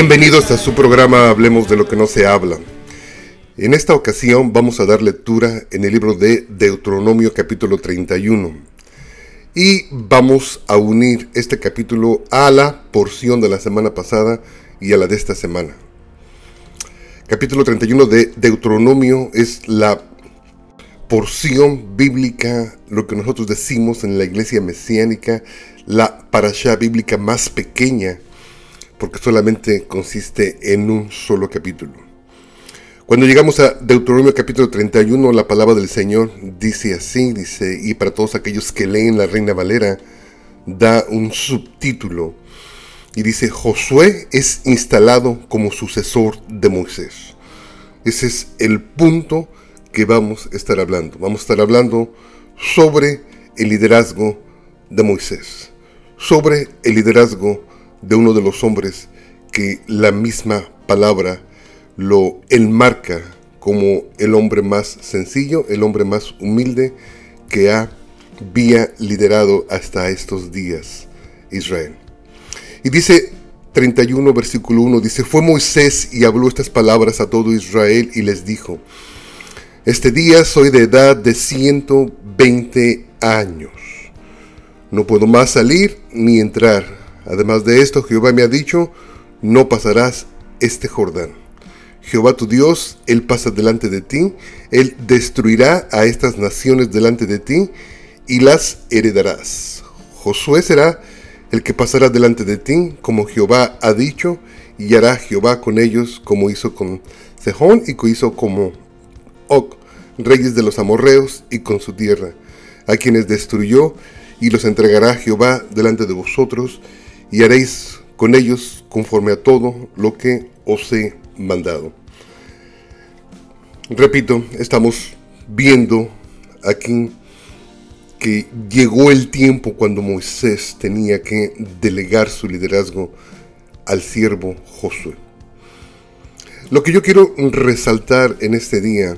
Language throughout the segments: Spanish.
Bienvenidos a su programa Hablemos de lo que no se habla. En esta ocasión vamos a dar lectura en el libro de Deuteronomio capítulo 31 y vamos a unir este capítulo a la porción de la semana pasada y a la de esta semana. Capítulo 31 de Deuteronomio es la porción bíblica, lo que nosotros decimos en la iglesia mesiánica, la parashá bíblica más pequeña porque solamente consiste en un solo capítulo. Cuando llegamos a Deuteronomio capítulo 31, la palabra del Señor dice así, dice, y para todos aquellos que leen la Reina Valera, da un subtítulo y dice, Josué es instalado como sucesor de Moisés. Ese es el punto que vamos a estar hablando. Vamos a estar hablando sobre el liderazgo de Moisés, sobre el liderazgo de uno de los hombres que la misma palabra lo enmarca como el hombre más sencillo, el hombre más humilde que ha había liderado hasta estos días Israel. Y dice 31 versículo 1, dice, fue Moisés y habló estas palabras a todo Israel y les dijo, este día soy de edad de 120 años, no puedo más salir ni entrar Además de esto, Jehová me ha dicho, no pasarás este Jordán. Jehová tu Dios, Él pasa delante de ti, Él destruirá a estas naciones delante de ti y las heredarás. Josué será el que pasará delante de ti, como Jehová ha dicho, y hará Jehová con ellos como hizo con Sejón y como hizo como Og, reyes de los amorreos, y con su tierra, a quienes destruyó, y los entregará Jehová delante de vosotros, y haréis con ellos conforme a todo lo que os he mandado. Repito, estamos viendo aquí que llegó el tiempo cuando Moisés tenía que delegar su liderazgo al siervo Josué. Lo que yo quiero resaltar en este día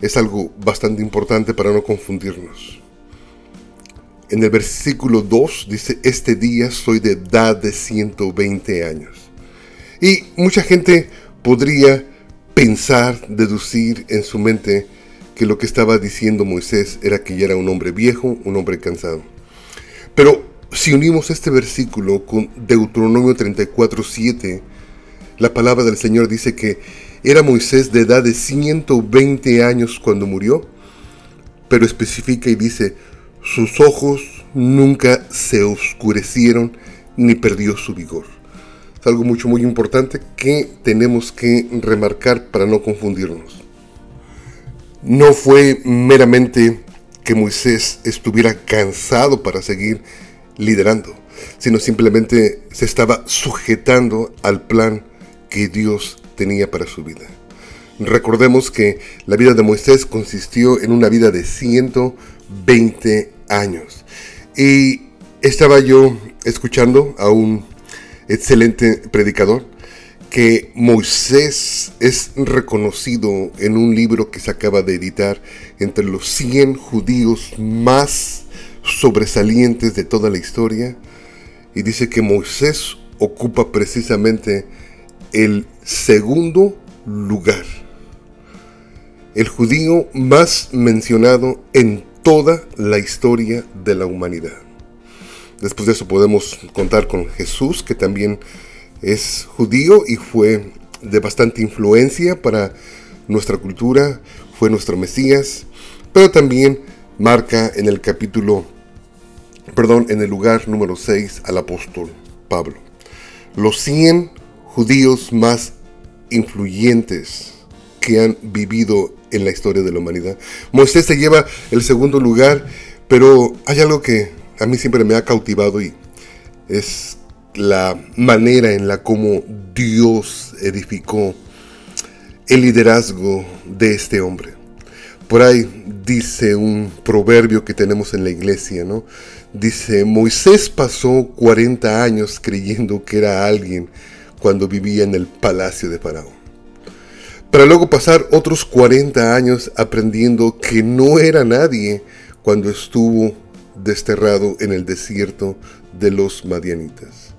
es algo bastante importante para no confundirnos. En el versículo 2 dice, este día soy de edad de 120 años. Y mucha gente podría pensar, deducir en su mente que lo que estaba diciendo Moisés era que ya era un hombre viejo, un hombre cansado. Pero si unimos este versículo con Deuteronomio 34, 7, la palabra del Señor dice que era Moisés de edad de 120 años cuando murió, pero especifica y dice, sus ojos nunca se oscurecieron ni perdió su vigor. Es algo mucho muy importante que tenemos que remarcar para no confundirnos. No fue meramente que Moisés estuviera cansado para seguir liderando, sino simplemente se estaba sujetando al plan que Dios tenía para su vida. Recordemos que la vida de Moisés consistió en una vida de 120 años. Y estaba yo escuchando a un excelente predicador que Moisés es reconocido en un libro que se acaba de editar entre los 100 judíos más sobresalientes de toda la historia. Y dice que Moisés ocupa precisamente el segundo lugar. El judío más mencionado en toda la historia de la humanidad. Después de eso podemos contar con Jesús, que también es judío y fue de bastante influencia para nuestra cultura, fue nuestro Mesías, pero también marca en el capítulo, perdón, en el lugar número 6 al apóstol Pablo. Los 100 judíos más influyentes que han vivido en la historia de la humanidad. Moisés se lleva el segundo lugar, pero hay algo que a mí siempre me ha cautivado y es la manera en la como Dios edificó el liderazgo de este hombre. Por ahí dice un proverbio que tenemos en la iglesia, ¿no? Dice, Moisés pasó 40 años creyendo que era alguien cuando vivía en el palacio de Faraón para luego pasar otros 40 años aprendiendo que no era nadie cuando estuvo desterrado en el desierto de los madianitas.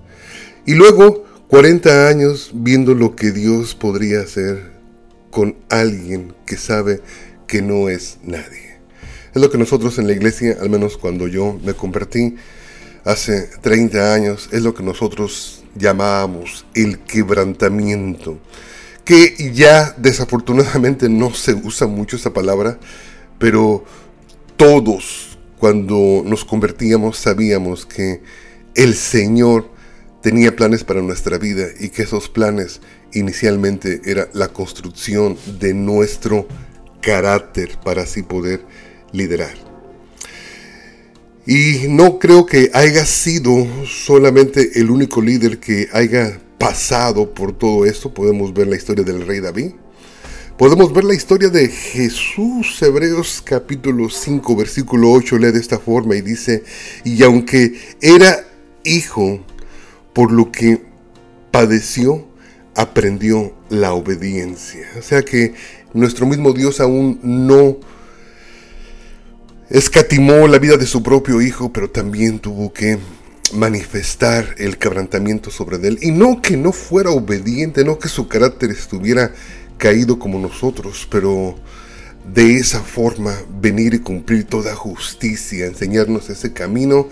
Y luego 40 años viendo lo que Dios podría hacer con alguien que sabe que no es nadie. Es lo que nosotros en la iglesia, al menos cuando yo me convertí hace 30 años, es lo que nosotros llamábamos el quebrantamiento, que ya desafortunadamente no se usa mucho esa palabra, pero todos cuando nos convertíamos sabíamos que el Señor tenía planes para nuestra vida y que esos planes inicialmente era la construcción de nuestro carácter para así poder liderar. Y no creo que haya sido solamente el único líder que haya pasado por todo esto. Podemos ver la historia del rey David. Podemos ver la historia de Jesús, Hebreos capítulo 5, versículo 8, lee de esta forma y dice, y aunque era hijo, por lo que padeció, aprendió la obediencia. O sea que nuestro mismo Dios aún no escatimó la vida de su propio hijo, pero también tuvo que manifestar el quebrantamiento sobre él. Y no que no fuera obediente, no que su carácter estuviera caído como nosotros, pero de esa forma venir y cumplir toda justicia, enseñarnos ese camino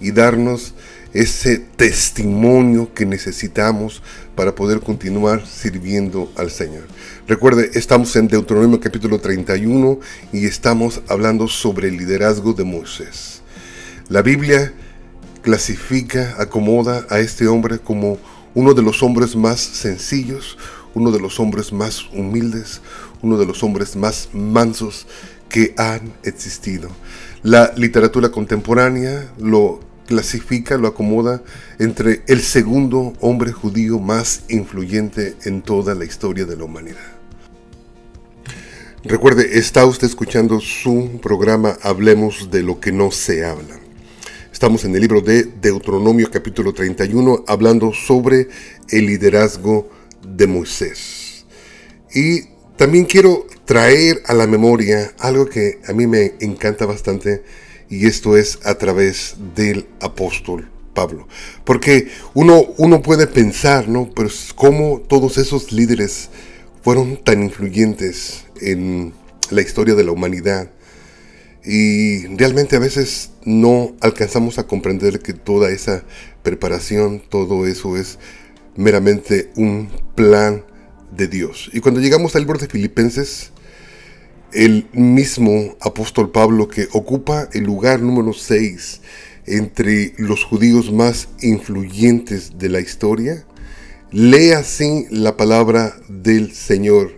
y darnos ese testimonio que necesitamos para poder continuar sirviendo al Señor. Recuerde, estamos en Deuteronomio capítulo 31 y estamos hablando sobre el liderazgo de Moisés. La Biblia clasifica, acomoda a este hombre como uno de los hombres más sencillos, uno de los hombres más humildes, uno de los hombres más mansos que han existido. La literatura contemporánea lo clasifica, lo acomoda entre el segundo hombre judío más influyente en toda la historia de la humanidad. Recuerde, está usted escuchando su programa Hablemos de lo que no se habla. Estamos en el libro de Deuteronomio capítulo 31 hablando sobre el liderazgo de Moisés. Y también quiero traer a la memoria algo que a mí me encanta bastante y esto es a través del apóstol Pablo. Porque uno, uno puede pensar, ¿no? Pues cómo todos esos líderes fueron tan influyentes en la historia de la humanidad. Y realmente a veces no alcanzamos a comprender que toda esa preparación, todo eso es meramente un plan de Dios. Y cuando llegamos al libro de Filipenses, el mismo apóstol Pablo que ocupa el lugar número 6 entre los judíos más influyentes de la historia, lee así la palabra del Señor.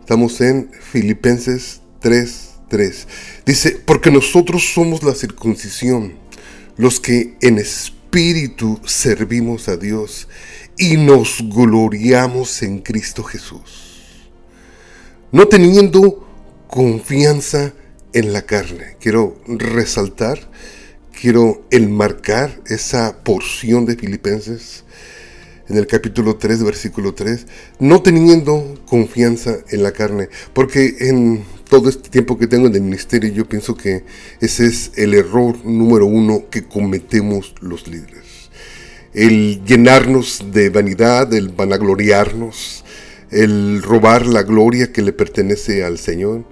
Estamos en Filipenses 3:3. Dice, porque nosotros somos la circuncisión, los que en espíritu servimos a Dios y nos gloriamos en Cristo Jesús. No teniendo confianza en la carne. Quiero resaltar, quiero enmarcar esa porción de Filipenses en el capítulo 3, versículo 3, no teniendo confianza en la carne, porque en todo este tiempo que tengo en el ministerio yo pienso que ese es el error número uno que cometemos los líderes. El llenarnos de vanidad, el vanagloriarnos, el robar la gloria que le pertenece al Señor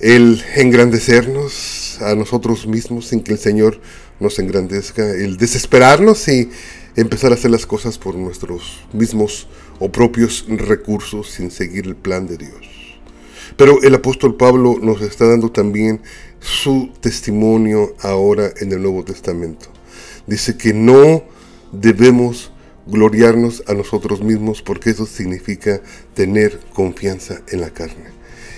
el engrandecernos a nosotros mismos sin que el Señor nos engrandezca, el desesperarnos y empezar a hacer las cosas por nuestros mismos o propios recursos sin seguir el plan de Dios. Pero el apóstol Pablo nos está dando también su testimonio ahora en el Nuevo Testamento. Dice que no debemos gloriarnos a nosotros mismos porque eso significa tener confianza en la carne.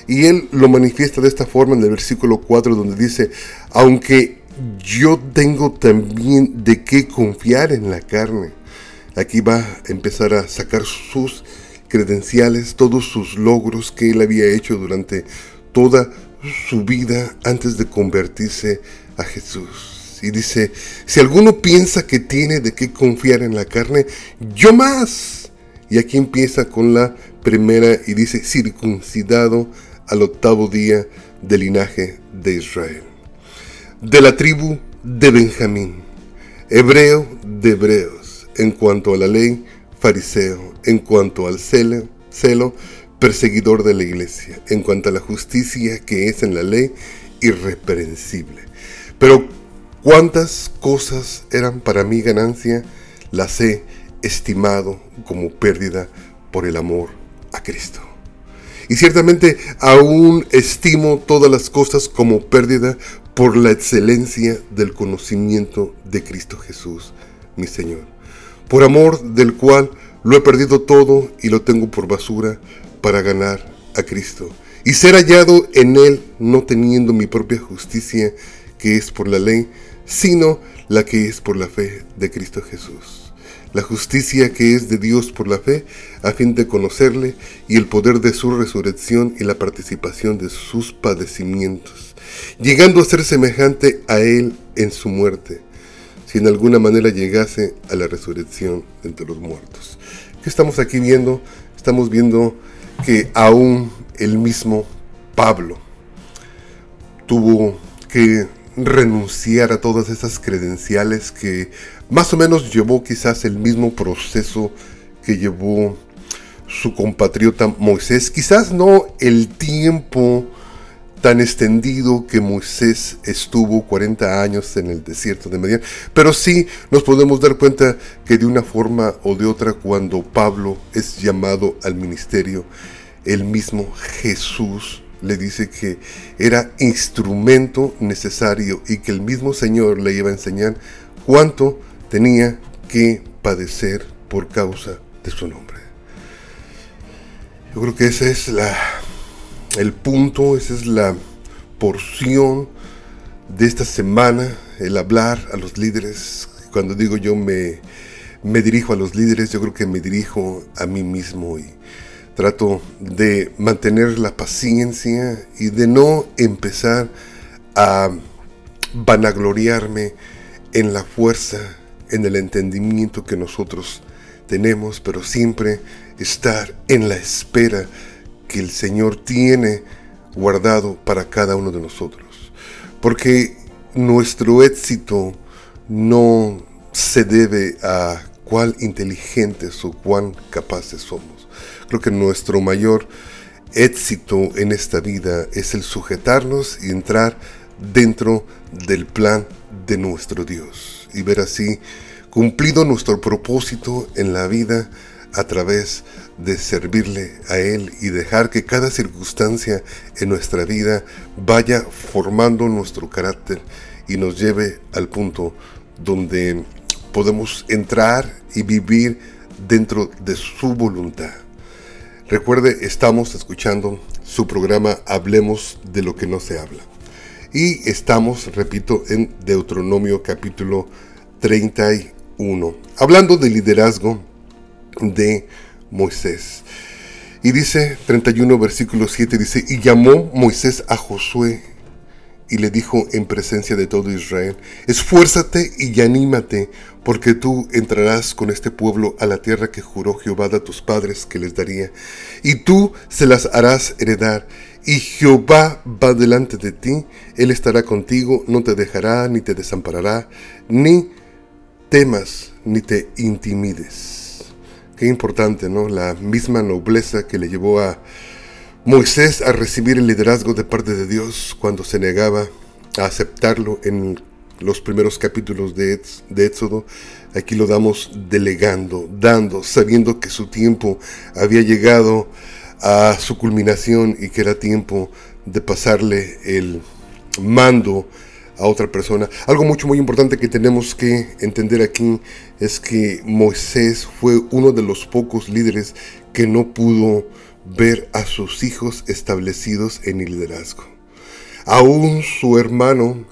Y él lo manifiesta de esta forma en el versículo 4 donde dice, aunque yo tengo también de qué confiar en la carne. Aquí va a empezar a sacar sus credenciales, todos sus logros que él había hecho durante toda su vida antes de convertirse a Jesús. Y dice, si alguno piensa que tiene de qué confiar en la carne, yo más. Y aquí empieza con la primera y dice, circuncidado al octavo día del linaje de Israel. De la tribu de Benjamín, hebreo de hebreos, en cuanto a la ley, en cuanto al celo, celo, perseguidor de la iglesia, en cuanto a la justicia que es en la ley, irreprensible. Pero cuántas cosas eran para mí ganancia, las he estimado como pérdida por el amor a Cristo. Y ciertamente aún estimo todas las cosas como pérdida por la excelencia del conocimiento de Cristo Jesús, mi Señor, por amor del cual lo he perdido todo y lo tengo por basura para ganar a Cristo y ser hallado en Él no teniendo mi propia justicia que es por la ley, sino la que es por la fe de Cristo Jesús. La justicia que es de Dios por la fe, a fin de conocerle y el poder de su resurrección y la participación de sus padecimientos, llegando a ser semejante a Él en su muerte, en alguna manera llegase a la resurrección entre los muertos. ¿Qué estamos aquí viendo? Estamos viendo que aún el mismo Pablo tuvo que renunciar a todas esas credenciales que más o menos llevó quizás el mismo proceso que llevó su compatriota Moisés, quizás no el tiempo tan extendido que Moisés estuvo 40 años en el desierto de Median, pero sí nos podemos dar cuenta que de una forma o de otra cuando Pablo es llamado al ministerio, el mismo Jesús le dice que era instrumento necesario y que el mismo Señor le iba a enseñar cuánto tenía que padecer por causa de su nombre. Yo creo que ese es la, el punto, esa es la porción de esta semana, el hablar a los líderes. Cuando digo yo me, me dirijo a los líderes, yo creo que me dirijo a mí mismo y trato de mantener la paciencia y de no empezar a vanagloriarme en la fuerza en el entendimiento que nosotros tenemos, pero siempre estar en la espera el Señor tiene guardado para cada uno de nosotros. Porque nuestro éxito no se debe a cuán inteligentes o cuán capaces somos. Creo que nuestro mayor éxito en esta vida es el sujetarnos y entrar dentro del plan de nuestro Dios y ver así cumplido nuestro propósito en la vida a través de servirle a Él y dejar que cada circunstancia en nuestra vida vaya formando nuestro carácter y nos lleve al punto donde podemos entrar y vivir dentro de su voluntad. Recuerde, estamos escuchando su programa Hablemos de lo que no se habla. Y estamos, repito, en Deuteronomio capítulo 31, hablando del liderazgo de Moisés. Y dice 31 versículo 7, dice, y llamó Moisés a Josué y le dijo en presencia de todo Israel, esfuérzate y anímate, porque tú entrarás con este pueblo a la tierra que juró Jehová a tus padres que les daría, y tú se las harás heredar, y Jehová va delante de ti, Él estará contigo, no te dejará ni te desamparará, ni temas ni te intimides. Qué importante, ¿no? La misma nobleza que le llevó a Moisés a recibir el liderazgo de parte de Dios cuando se negaba a aceptarlo en los primeros capítulos de, de Éxodo. Aquí lo damos delegando, dando, sabiendo que su tiempo había llegado a su culminación y que era tiempo de pasarle el mando a otra persona. Algo mucho muy importante que tenemos que entender aquí es que Moisés fue uno de los pocos líderes que no pudo ver a sus hijos establecidos en el liderazgo. Aún su hermano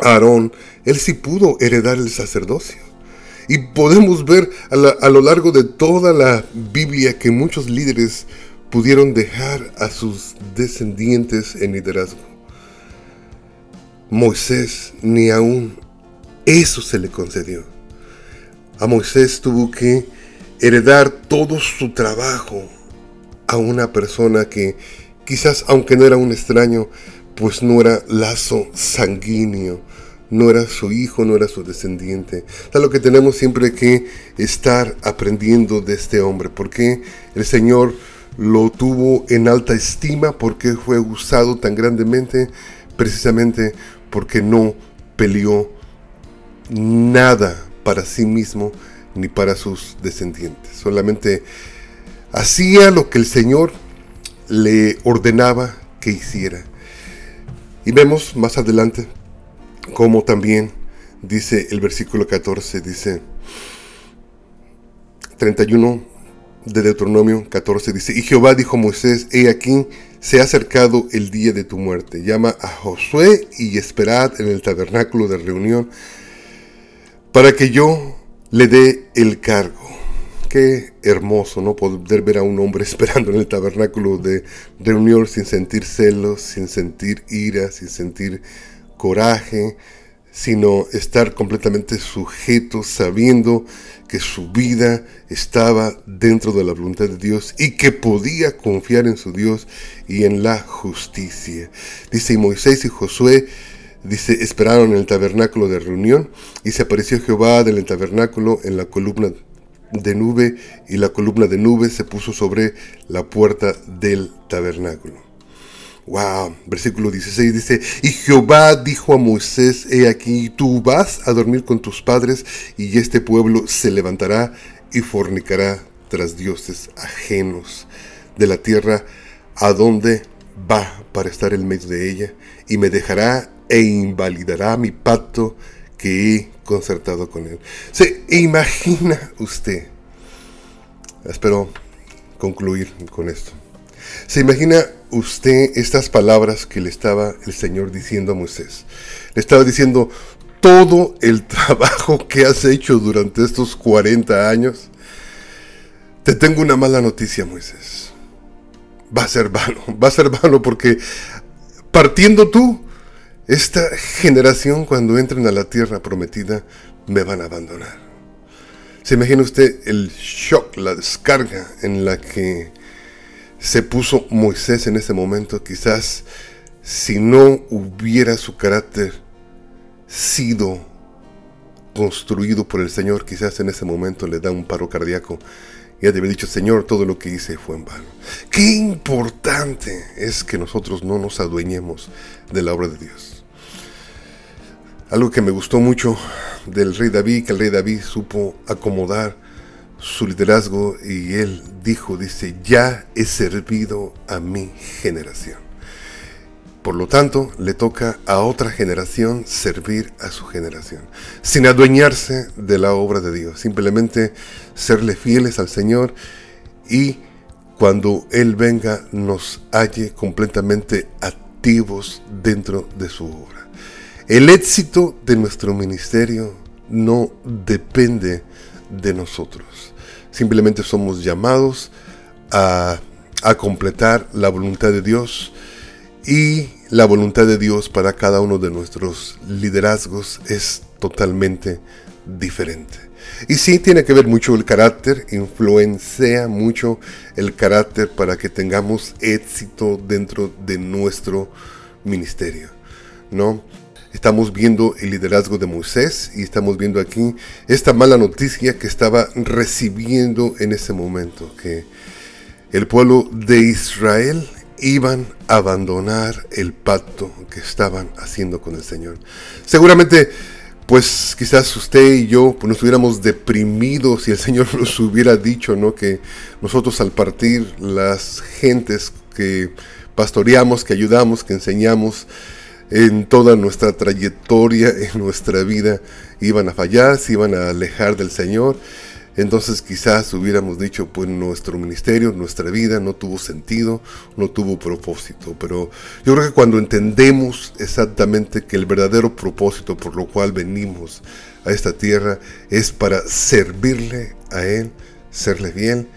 Aarón, él sí pudo heredar el sacerdocio. Y podemos ver a, a lo largo de toda la Biblia que muchos líderes pudieron dejar a sus descendientes en liderazgo. Moisés ni aún eso se le concedió. A Moisés tuvo que heredar todo su trabajo a una persona que quizás aunque no era un extraño, pues no era lazo sanguíneo, no era su hijo, no era su descendiente. Es lo que tenemos siempre que estar aprendiendo de este hombre, porque el Señor lo tuvo en alta estima, porque fue usado tan grandemente, precisamente porque no peleó nada para sí mismo ni para sus descendientes. Solamente hacía lo que el Señor le ordenaba que hiciera. Y vemos más adelante como también dice el versículo 14, dice 31 de Deuteronomio 14, dice, y Jehová dijo a Moisés, he aquí, se ha acercado el día de tu muerte, llama a Josué y esperad en el tabernáculo de reunión para que yo le dé el cargo. Qué hermoso, ¿no? Poder ver a un hombre esperando en el tabernáculo de reunión sin sentir celos, sin sentir ira, sin sentir coraje, sino estar completamente sujeto, sabiendo que su vida estaba dentro de la voluntad de Dios y que podía confiar en su Dios y en la justicia. Dice, Moisés y Josué, dice, esperaron en el tabernáculo de reunión y se apareció Jehová del tabernáculo en la columna de nube y la columna de nube se puso sobre la puerta del tabernáculo. Wow, versículo 16 dice, y Jehová dijo a Moisés, he aquí, tú vas a dormir con tus padres y este pueblo se levantará y fornicará tras dioses ajenos de la tierra a donde va para estar en medio de ella y me dejará e invalidará mi pacto que he concertado con él. ¿Se imagina usted? Espero concluir con esto. ¿Se imagina usted estas palabras que le estaba el Señor diciendo a Moisés? Le estaba diciendo, todo el trabajo que has hecho durante estos 40 años, te tengo una mala noticia, Moisés. Va a ser vano, va a ser vano porque partiendo tú, esta generación cuando entren a la tierra prometida me van a abandonar. ¿Se imagina usted el shock, la descarga en la que se puso Moisés en ese momento, quizás si no hubiera su carácter sido construido por el Señor, quizás en ese momento le da un paro cardíaco y ha de haber dicho, Señor, todo lo que hice fue en vano. Qué importante es que nosotros no nos adueñemos de la obra de Dios. Algo que me gustó mucho del rey David, que el rey David supo acomodar su liderazgo y él dijo, dice, ya he servido a mi generación. Por lo tanto, le toca a otra generación servir a su generación, sin adueñarse de la obra de Dios, simplemente serle fieles al Señor y cuando Él venga nos halle completamente activos dentro de su obra. El éxito de nuestro ministerio no depende de nosotros. Simplemente somos llamados a, completar la voluntad de Dios y la voluntad de Dios para cada uno de nuestros liderazgos es totalmente diferente. Y sí tiene que ver mucho el carácter, influencia mucho el carácter para que tengamos éxito dentro de nuestro ministerio, ¿no? Estamos viendo el liderazgo de Moisés y estamos viendo aquí esta mala noticia que estaba recibiendo en ese momento, que el pueblo de Israel iban a abandonar el pacto que estaban haciendo con el Señor. Seguramente, pues quizás usted y yo pues, nos hubiéramos deprimido si el Señor nos hubiera dicho, ¿no? Que nosotros al partir las gentes que pastoreamos, que ayudamos, que enseñamos, en toda nuestra trayectoria, en nuestra vida, iban a fallar, se iban a alejar del Señor. Entonces quizás hubiéramos dicho, pues nuestro ministerio, nuestra vida no tuvo sentido, no tuvo propósito. Pero yo creo que cuando entendemos exactamente que el verdadero propósito por lo cual venimos a esta tierra es para servirle a Él, serle bien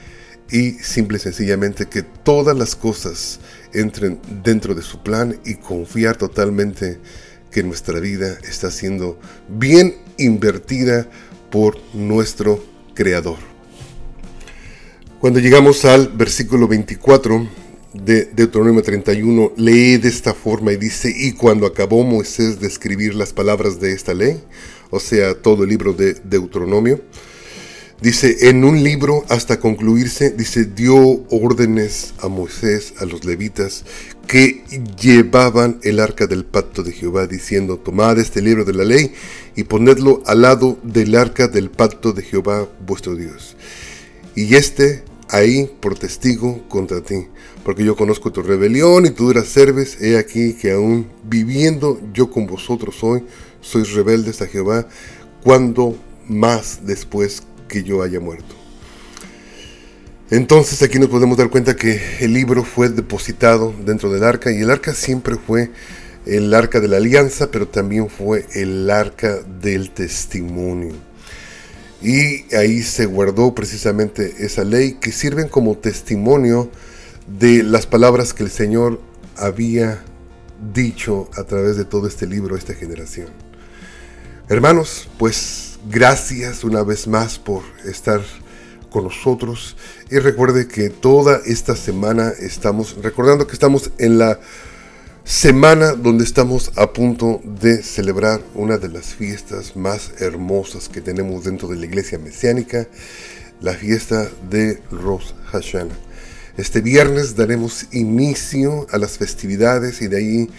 y simple y sencillamente que todas las cosas entren dentro de su plan y confiar totalmente que nuestra vida está siendo bien invertida por nuestro Creador. Cuando llegamos al versículo 24, de Deuteronomio 31 lee de esta forma y dice, y cuando acabó Moisés de escribir las palabras de esta ley, o sea, todo el libro de Deuteronomio, Dice, en un libro hasta concluirse, dice, dio órdenes a Moisés, a los levitas, que llevaban el arca del pacto de Jehová, diciendo, tomad este libro de la ley y ponedlo al lado del arca del pacto de Jehová vuestro Dios. Y este ahí por testigo contra ti, porque yo conozco tu rebelión y tu duras cerves, he aquí que aún viviendo yo con vosotros hoy, sois rebeldes a Jehová, cuando más después que yo haya muerto. Entonces aquí nos podemos dar cuenta que el libro fue depositado dentro del arca y el arca siempre fue el arca de la alianza, pero también fue el arca del testimonio. Y ahí se guardó precisamente esa ley que sirven como testimonio de las palabras que el Señor había dicho a través de todo este libro a esta generación. Hermanos, pues Gracias una vez más por estar con nosotros y recuerde que toda esta semana estamos recordando que estamos en la semana donde estamos a punto de celebrar una de las fiestas más hermosas que tenemos dentro de la iglesia mesiánica, la fiesta de Rosh Hashanah. Este viernes daremos inicio a las festividades y de ahí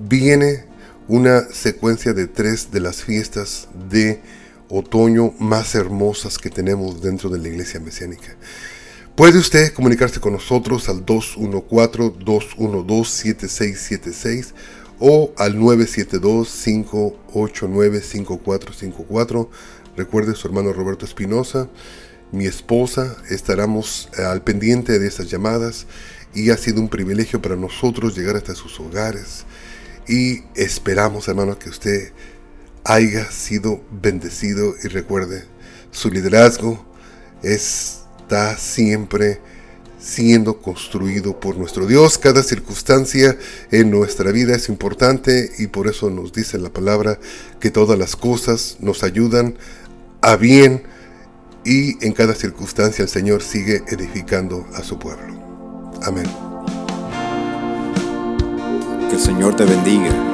viene una secuencia de tres de las fiestas de otoño más hermosas que tenemos dentro de la iglesia mesiánica. Puede usted comunicarse con nosotros al 214-212-7676 o al 972-589-5454. Recuerde su hermano Roberto Espinosa, mi esposa, estaremos eh, al pendiente de estas llamadas y ha sido un privilegio para nosotros llegar hasta sus hogares y esperamos hermano que usted haya sido bendecido y recuerde, su liderazgo está siempre siendo construido por nuestro Dios. Cada circunstancia en nuestra vida es importante y por eso nos dice la palabra que todas las cosas nos ayudan a bien y en cada circunstancia el Señor sigue edificando a su pueblo. Amén. Que el Señor te bendiga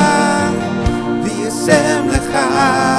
קוסם לך.